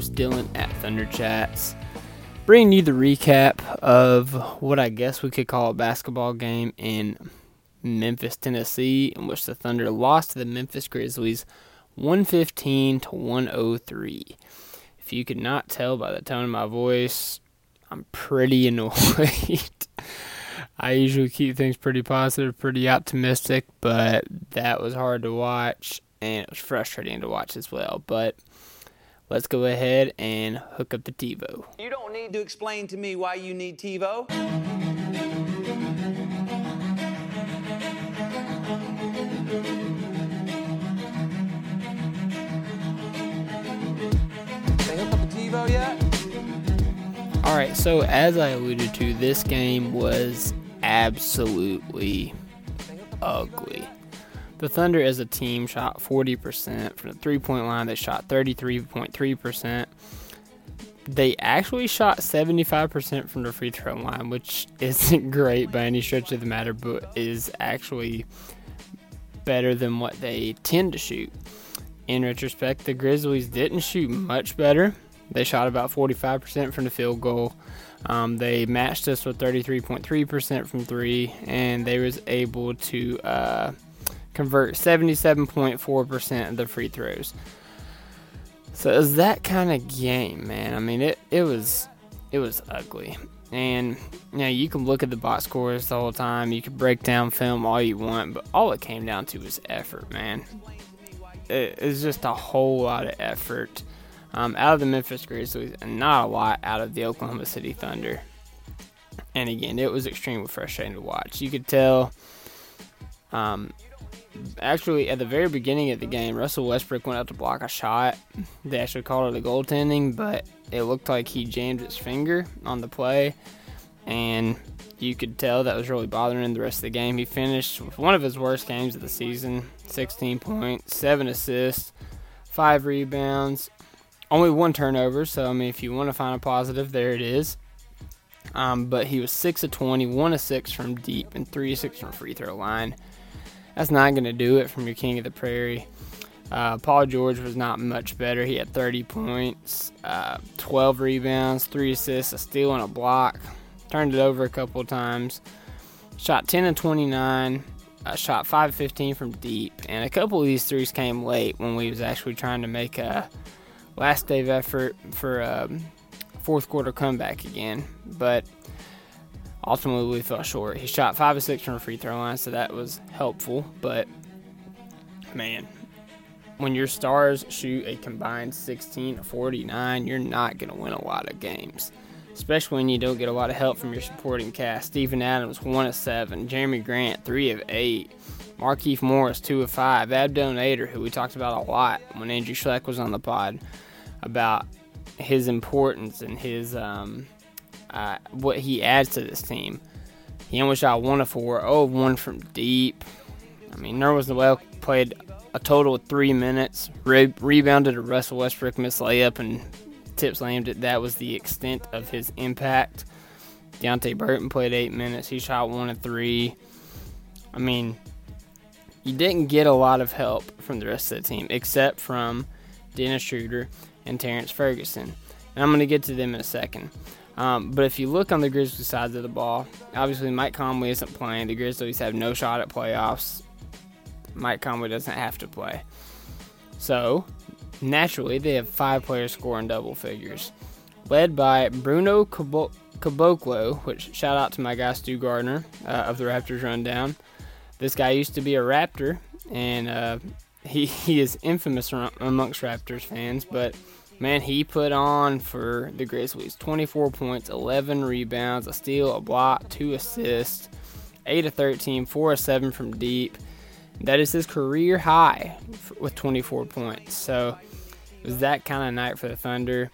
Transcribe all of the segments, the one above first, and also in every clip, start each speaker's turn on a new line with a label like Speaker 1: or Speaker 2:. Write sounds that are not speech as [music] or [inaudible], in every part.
Speaker 1: Host, Dylan at Thunder Chats, bringing you the recap of what I guess we could call a basketball game in Memphis, Tennessee, in which the Thunder lost to the Memphis Grizzlies 115 to 103. If you could not tell by the tone of my voice, I'm pretty [laughs] annoyed. I usually keep things pretty positive, pretty optimistic, but that was hard to watch and it was frustrating to watch as well. But let's go ahead and hook up the TiVo.
Speaker 2: You don't need to explain to me why you need TiVo. They hook up the TiVo yet?
Speaker 1: All right, so as I alluded to, this game was absolutely ugly. The Thunder as a team shot 40% from the three point line, they shot 33.3%. They actually shot 75% from the free throw line, which [laughs] isn't great by any stretch of the matter, but is actually better than what they tend to shoot. In retrospect, the Grizzlies didn't shoot much better. They shot about 45% from the field goal. Um, they matched us with 33.3% from three, and they was able to uh, convert 77.4% of the free throws. So it was that kind of game, man. I mean, it, it was it was ugly. And you know, you can look at the box scores the whole time. You can break down film all you want, but all it came down to was effort, man. It, it's just a whole lot of effort um, out of the Memphis Grizzlies and not a lot out of the Oklahoma City Thunder. And again, it was extremely frustrating to watch. You could tell. Um, actually, at the very beginning of the game, Russell Westbrook went out to block a shot. They actually called it a goaltending, but it looked like he jammed his finger on the play, and you could tell that was really bothering him the rest of the game. He finished with one of his worst games of the season 16 points, 7 assists, 5 rebounds, only one turnover. So, I mean, if you want to find a positive, there it is. Um, but he was 6 of 20, 1 of 6 from deep, and 3 of 6 from free throw line. That's not going to do it from your king of the prairie. Uh, Paul George was not much better. He had 30 points, uh, 12 rebounds, 3 assists, a steal, and a block. Turned it over a couple times. Shot 10 of 29. Uh, shot 5 15 from deep. And a couple of these threes came late when we was actually trying to make a last day effort for a fourth quarter comeback again. But ultimately we fell short. He shot 5 of 6 from the free throw line, so that was helpful. But man, when your stars shoot a combined 16 to 49, you're not going to win a lot of games. Especially when you don't get a lot of help from your supporting cast. Steven Adams, 1 of 7. Jerami Grant, 3 of 8. Markieff Morris, 2 of 5. Abdel Nader, who we talked about a lot when Andrew Schleck was on the pod, about his importance and his um, uh, what he adds to this team. He only shot 1 of 4. 0 of 1 from deep. I mean, Nerlens Noel played a total of three minutes. Re- rebounded a Russell Westbrook missed layup and tip slammed it. That was the extent of his impact. Deonte Burton played eight minutes. He shot one of three. I mean, you didn't get a lot of help from the rest of the team, except from Dennis Schroeder and Terrence Ferguson. And I'm going to get to them in a second. Um, but if you look on the Grizzlies side of the ball, obviously Mike Conley isn't playing. The Grizzlies have no shot at playoffs. Mike Conley doesn't have to play. So, naturally, they have five players scoring double figures. led by Bruno Caboclo, which shout out to my guy Stu Gardner uh, of the Raptors Rundown. This guy used to be a Raptor, and uh, he, he is infamous amongst Raptors fans, but man, he put on for the Grizzlies 24 points, 11 rebounds, a steal, a block, two assists, 8 of 13, 4 of 7 from deep. That is his career high with 24 points. So it was that kind of night for the Thunder.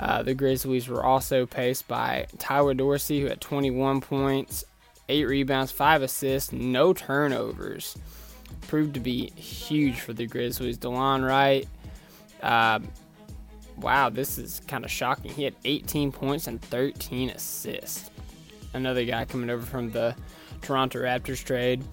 Speaker 1: Uh, the Grizzlies were also paced by Tyler Dorsey, who had 21 points, 8 rebounds, 5 assists, no turnovers. Proved to be huge for the Grizzlies. Delon Wright, uh, wow, this is kind of shocking. He had 18 points and 13 assists. Another guy coming over from the Toronto Raptors trade.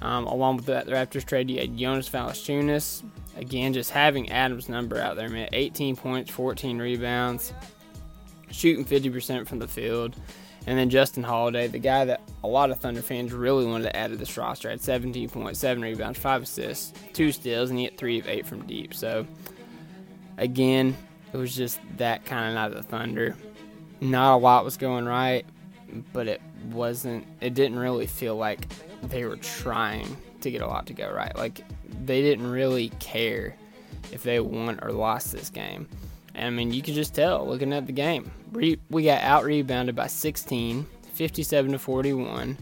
Speaker 1: Um, along with that Raptors trade, you had Jonas Valanciunas. Again, just having Adams' number out there, man. 18 points, 14 rebounds, shooting 50% from the field. And then Justin Holiday, the guy that a lot of Thunder fans really wanted to add to this roster, had 17 points, 7 rebounds, 5 assists, 2 steals, and he hit 3 of 8 from deep. So, again, it was just that kind of night of Thunder. Not a lot was going right, but it wasn't. It didn't really feel like they were trying to get a lot to go right. Like they didn't really care if they won or lost this game. And I mean, you could just tell looking at the game. We, we got out rebounded by 16, 57 to 41,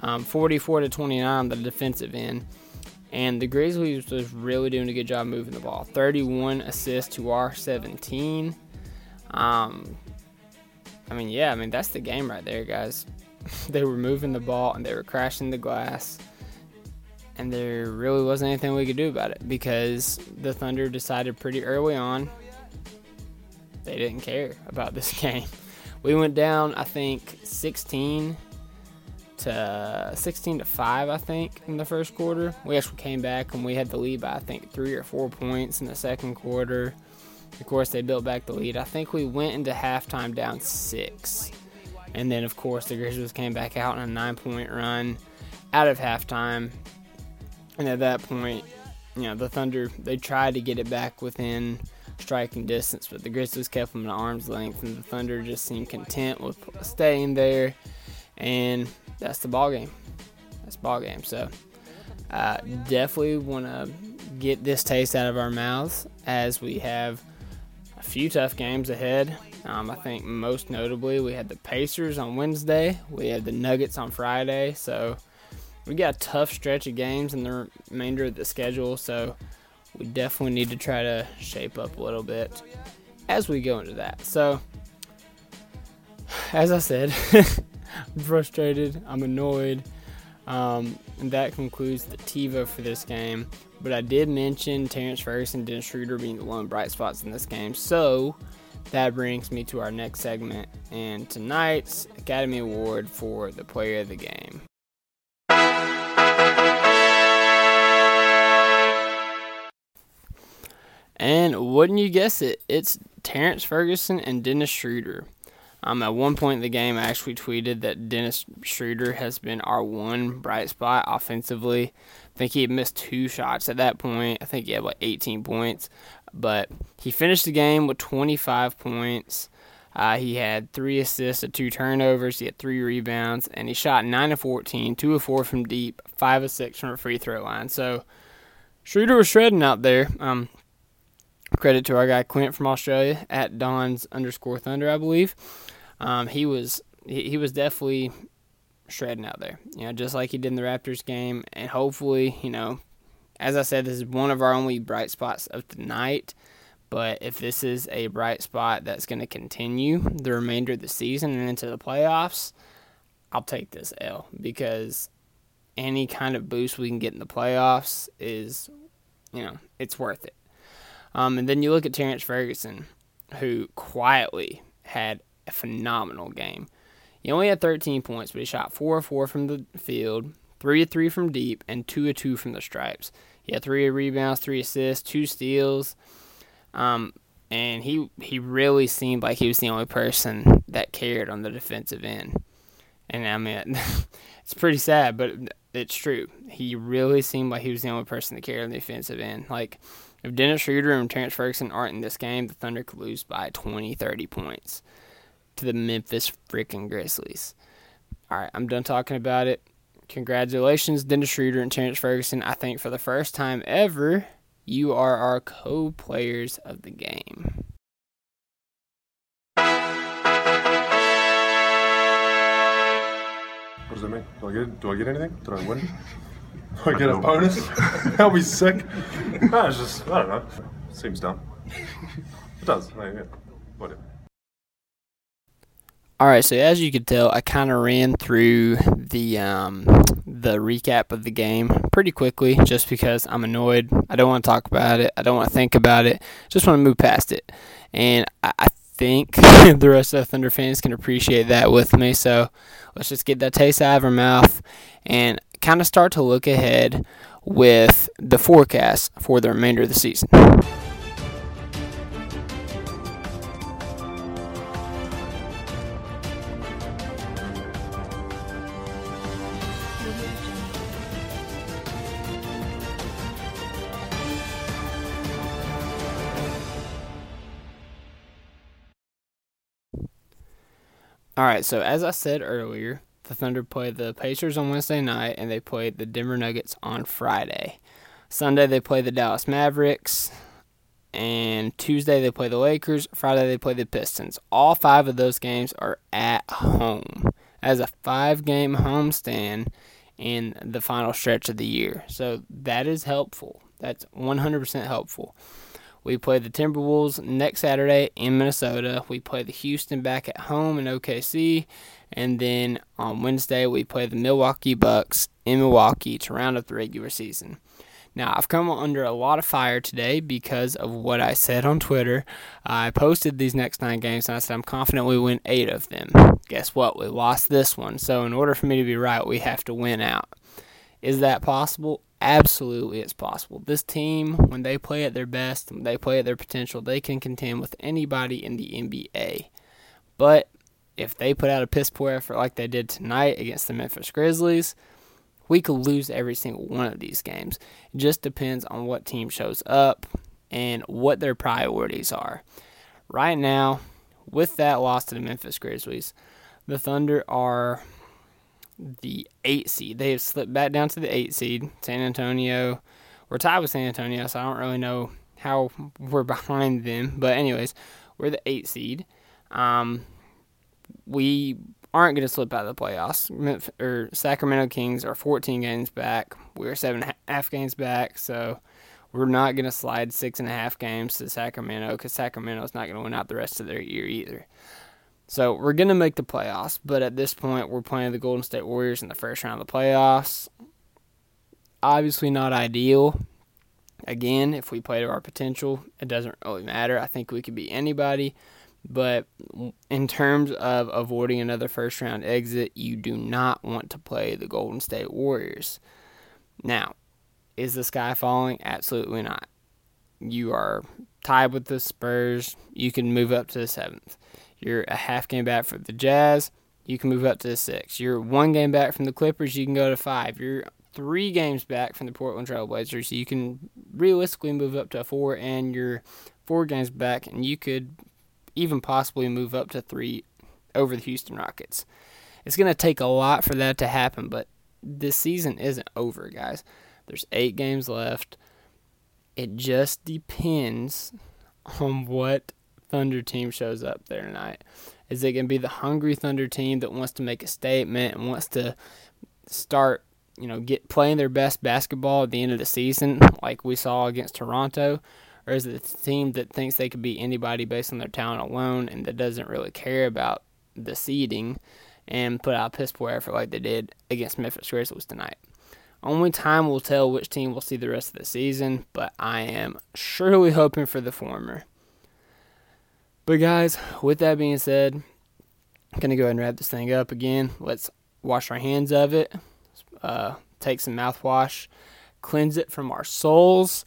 Speaker 1: um, 44 to 29 on the defensive end. And the Grizzlies was really doing a good job moving the ball. 31 assists to our 17. Um, I mean, yeah, I mean that's the game right there, guys. [laughs] they were moving the ball and they were crashing the glass, and there really wasn't anything we could do about it because the Thunder decided pretty early on they didn't care about this [laughs] game. We went down, I think, 16 to 16 to 5 I think in the first quarter. We actually came back and we had the lead by I think 3 or 4 points in the second quarter. Of course, they built back the lead. I think we went into halftime down 6. And then of course, the Grizzlies came back out in a 9-point run out of halftime. And at that point, you know, the Thunder they tried to get it back within striking distance, but the Grizzlies kept them at arm's length, and the Thunder just seemed content with staying there. And that's the ball game. That's ball game. So uh, definitely want to get this taste out of our mouths as we have a few tough games ahead. Um, I think most notably we had the Pacers on Wednesday. We had the Nuggets on Friday. So we got a tough stretch of games in the remainder of the schedule. So we definitely need to try to shape up a little bit as we go into that. So as I said. [laughs] I'm frustrated. I'm annoyed. Um, and that concludes the TiVo for this game. But I did mention Terrence Ferguson, and Dennis Schroeder being the lone bright spots in this game. So that brings me to our next segment and tonight's Academy Award for the Player of the Game. And wouldn't you guess it? It's Terrence Ferguson and Dennis Schroeder. Um, at one point in the game, I actually tweeted that Dennis Schroeder has been our one bright spot offensively. I think he had missed two shots at that point. I think he had like 18 points, but he finished the game with 25 points. Uh, he had three assists, two turnovers. He had three rebounds, and he shot nine of 14, two of four from deep, five of six from a free throw line. So Schroeder was shredding out there. Um, credit to our guy Quint from Australia at Don's underscore Thunder, I believe um, he was he, he was definitely shredding out there. You know, just like he did in the Raptors game, and hopefully, you know, as I said, this is one of our only bright spots of the night. But if this is a bright spot that's going to continue the remainder of the season and into the playoffs, I'll take this L because any kind of boost we can get in the playoffs is, you know, it's worth it. Um, and then you look at Terrence Ferguson, who quietly had a phenomenal game. He only had 13 points, but he shot 4 of 4 from the field, 3 of 3 from deep, and 2 of 2 from the stripes. He had 3 rebounds, 3 assists, 2 steals. Um, and he he really seemed like he was the only person that cared on the defensive end. And I mean, [laughs] it's pretty sad, but it's true. He really seemed like he was the only person that cared on the defensive end. Like, if Dennis Schroeder and Terrence Ferguson aren't in this game, the Thunder could lose by 20, 30 points. to the Memphis freaking Grizzlies. All right, I'm done talking about it. Congratulations, Dennis Schroeder and Terrence Ferguson. I think for the first time ever, you are our co players of the game.
Speaker 3: What does that mean? Do I get do I get anything? Did I win? [laughs] Do I get a bonus? [laughs] That'll be sick. No, it's just I don't know. Seems dumb. It does. I yeah. Whatever.
Speaker 1: All right, so as you could tell, I kind of ran through the um, the recap of the game pretty quickly, just because I'm annoyed. I don't want to talk about it. I don't want to think about it. Just want to move past it, and I, I think [laughs] the rest of the Thunder fans can appreciate that with me. So let's just get that taste out of our mouth and kind of start to look ahead with the forecast for the remainder of the season. All right, so as I said earlier, the Thunder played the Pacers on Wednesday night and they played the Denver Nuggets on Friday. Sunday they play the Dallas Mavericks and Tuesday they play the Lakers, Friday they play the Pistons. All 5 of those games are at home. As a 5-game homestand in the final stretch of the year. So that is helpful. That's 100% helpful. We play the Timberwolves next Saturday in Minnesota. We play the Houston back at home in OKC. And then on Wednesday, we play the Milwaukee Bucks in Milwaukee to round up the regular season. Now, I've come under a lot of fire today because of what I said on Twitter. I posted these next nine games and I said I'm confident we win eight of them. Guess what? We lost this one. So, in order for me to be right, we have to win out. Is that possible? Absolutely, it's possible. This team, when they play at their best, when they play at their potential, they can contend with anybody in the NBA. But if they put out a piss poor effort like they did tonight against the Memphis Grizzlies, we could lose every single one of these games. It just depends on what team shows up and what their priorities are. Right now, with that loss to the Memphis Grizzlies, the Thunder are the eight seed. They have slipped back down to the eight seed. San Antonio, we're tied with San Antonio, so I don't really know how we're [laughs] behind them. But anyways, we're the eight seed. Um, we aren't going to slip out of the playoffs. Or Sacramento Kings are 14 games back. We're seven and a half games back, so we're not going to slide six and a half games to Sacramento because Sacramento's not going to win out the rest of their year either. So we're going to make the playoffs, but at this point, we're playing the Golden State Warriors in the first round of the playoffs. Obviously, not ideal. Again, if we play to our potential, it doesn't really matter. I think we could be anybody. But in terms of avoiding another first round exit, you do not want to play the Golden State Warriors. Now, is the sky falling? Absolutely not. You are tied with the Spurs. You can move up to the seventh. You're a half game back for the Jazz. You can move up to the six. You're one game back from the Clippers. You can go to five. You're three games back from the Portland Trailblazers. You can realistically move up to a four, and you're four games back, and you could even possibly move up to three over the Houston Rockets. It's going to take a lot for that to happen, but this season isn't over, guys. There's eight games left. It just depends on what Thunder team shows up there tonight. Is it going to be the hungry Thunder team that wants to make a statement and wants to start, you know, get playing their best basketball at the end of the season, like we saw against Toronto? Or is it a team that thinks they could beat anybody based on their talent alone and that doesn't really care about the seeding and put out piss poor effort like they did against Memphis Grizzlies tonight? Only time will tell which team will see the rest of the season, but I am surely hoping for the former. But guys, with that being said, I'm gonna go ahead and wrap this thing up again. Let's wash our hands of it. Uh, take some mouthwash, cleanse it from our souls,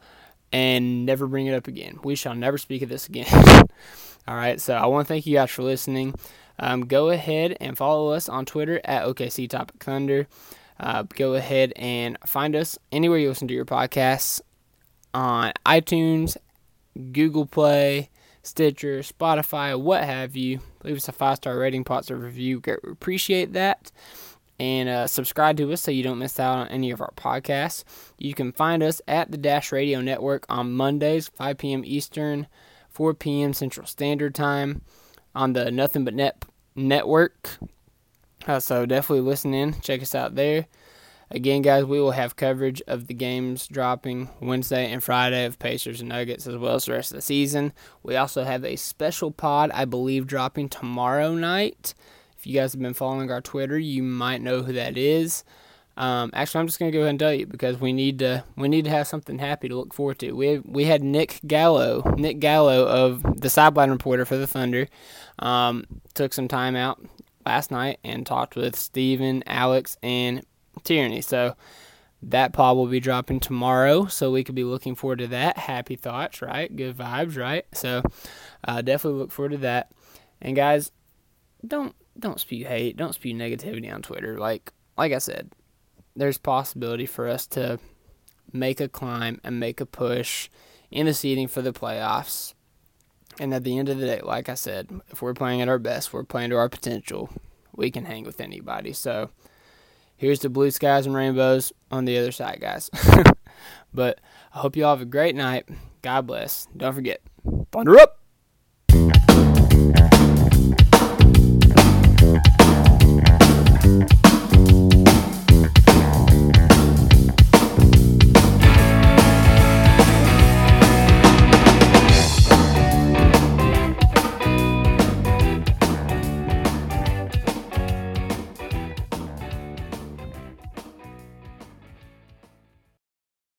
Speaker 1: and never bring it up again. We shall never speak of this again. [laughs] All right, so I want to thank you guys for listening. Um, go ahead and follow us on Twitter at OKC Topic Thunder. Uh, go ahead and find us anywhere you listen to your podcasts on iTunes, Google Play, Stitcher, Spotify, what have you. Leave us a five star rating, positive review. We appreciate that. And uh, subscribe to us so you don't miss out on any of our podcasts. You can find us at the Dash Radio Network on Mondays, 5 p.m. Eastern, 4 p.m. Central Standard Time on the Nothing But Net network. Uh, so definitely listen in. Check us out there. Again, guys, we will have coverage of the games dropping Wednesday and Friday of Pacers and Nuggets as well as the rest of the season. We also have a special pod, I believe, dropping tomorrow night. If you guys have been following our Twitter, you might know who that is. Um, actually, I'm just gonna go ahead and tell you because we need to we need to have something happy to look forward to. We we had Nick Gallo, Nick Gallo of the sideline reporter for the Thunder, um, took some time out last night and talked with Steven, Alex, and Tierney. So that pod will be dropping tomorrow, so we could be looking forward to that. Happy thoughts, right? Good vibes, right? So uh, definitely look forward to that. And guys, don't don't spew hate, don't spew negativity on Twitter. Like like I said, there's possibility for us to make a climb and make a push in the seeding for the playoffs. And at the end of the day, like I said, if we're playing at our best, we're playing to our potential, we can hang with anybody. So here's the blue skies and rainbows on the other side, guys. [laughs] but I hope you all have a great night. God bless. Don't forget, thunder up!